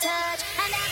touch.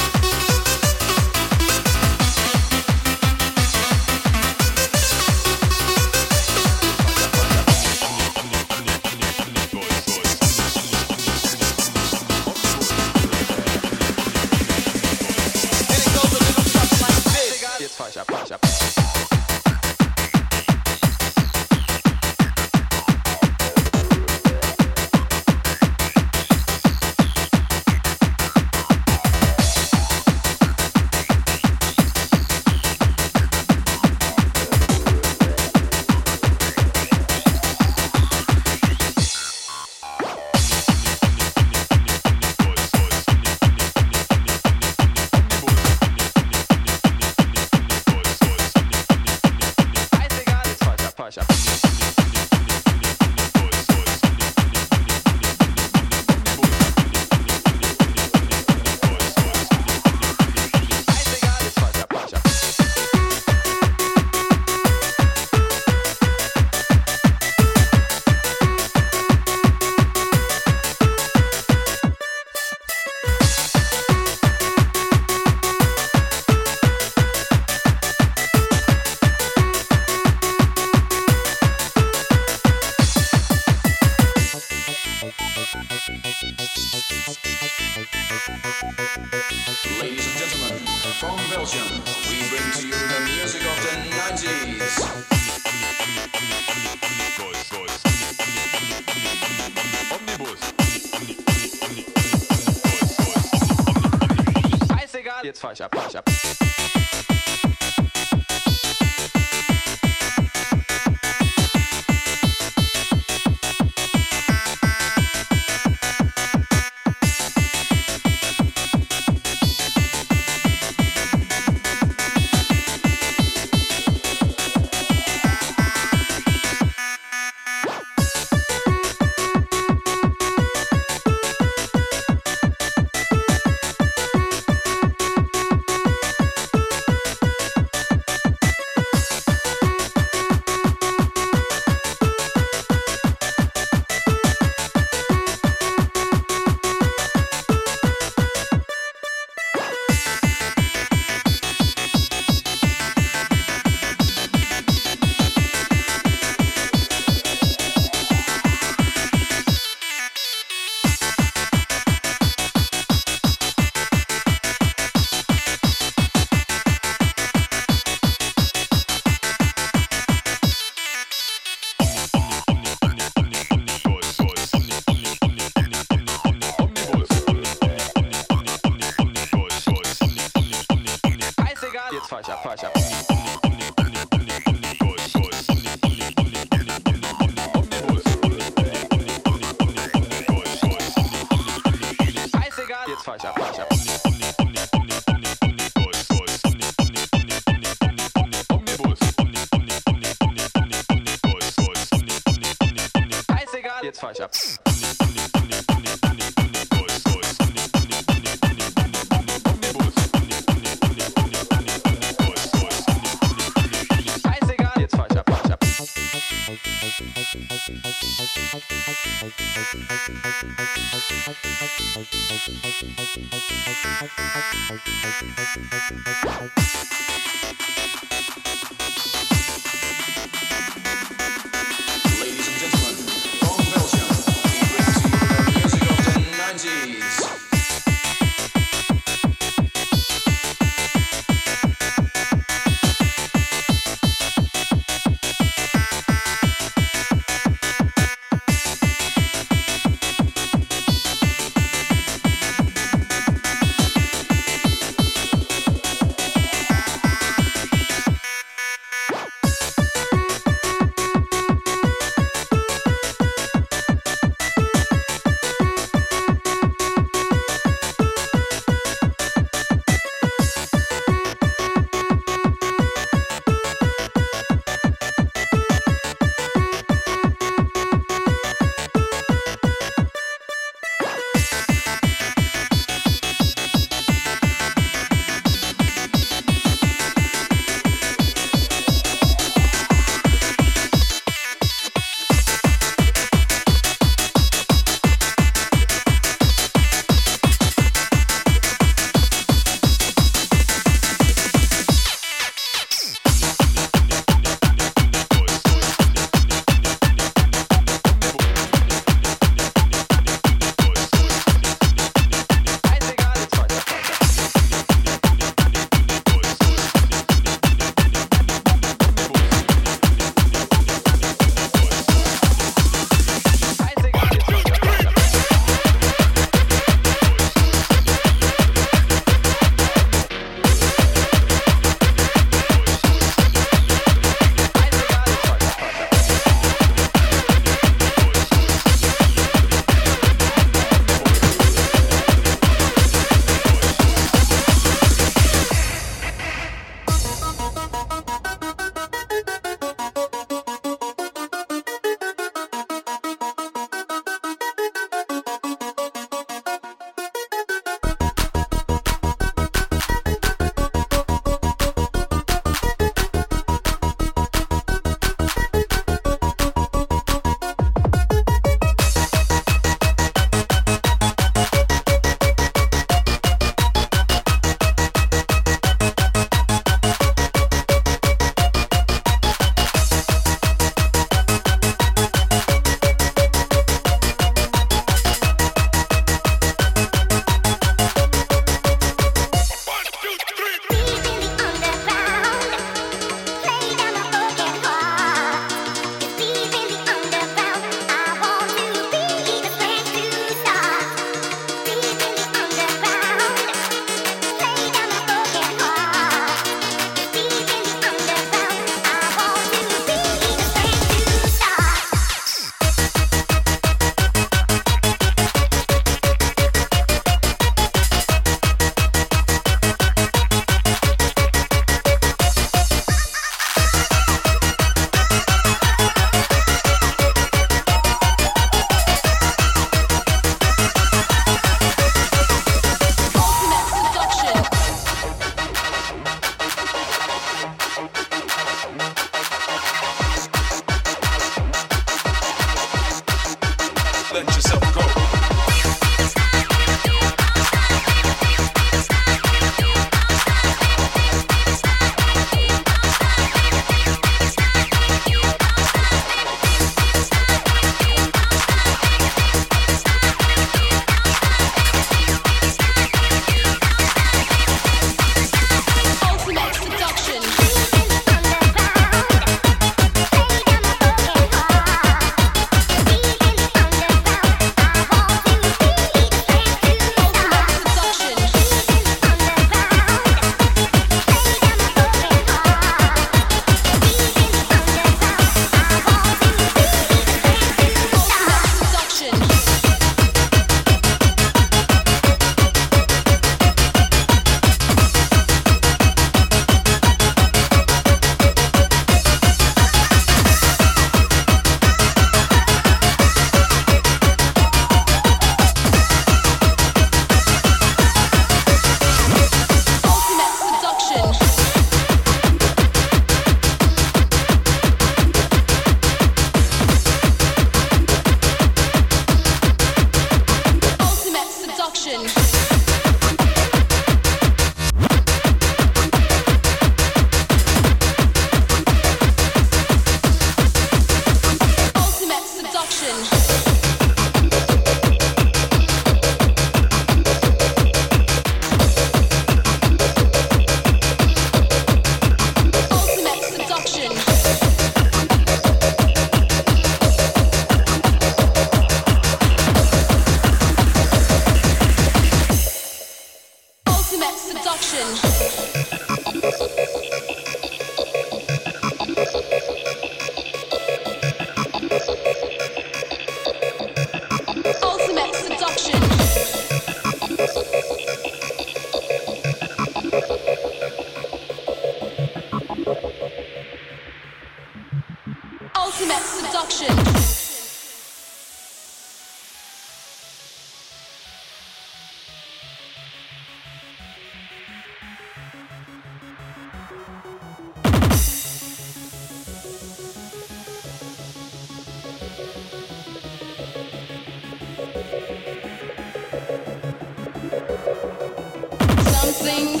Ultimate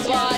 seduction.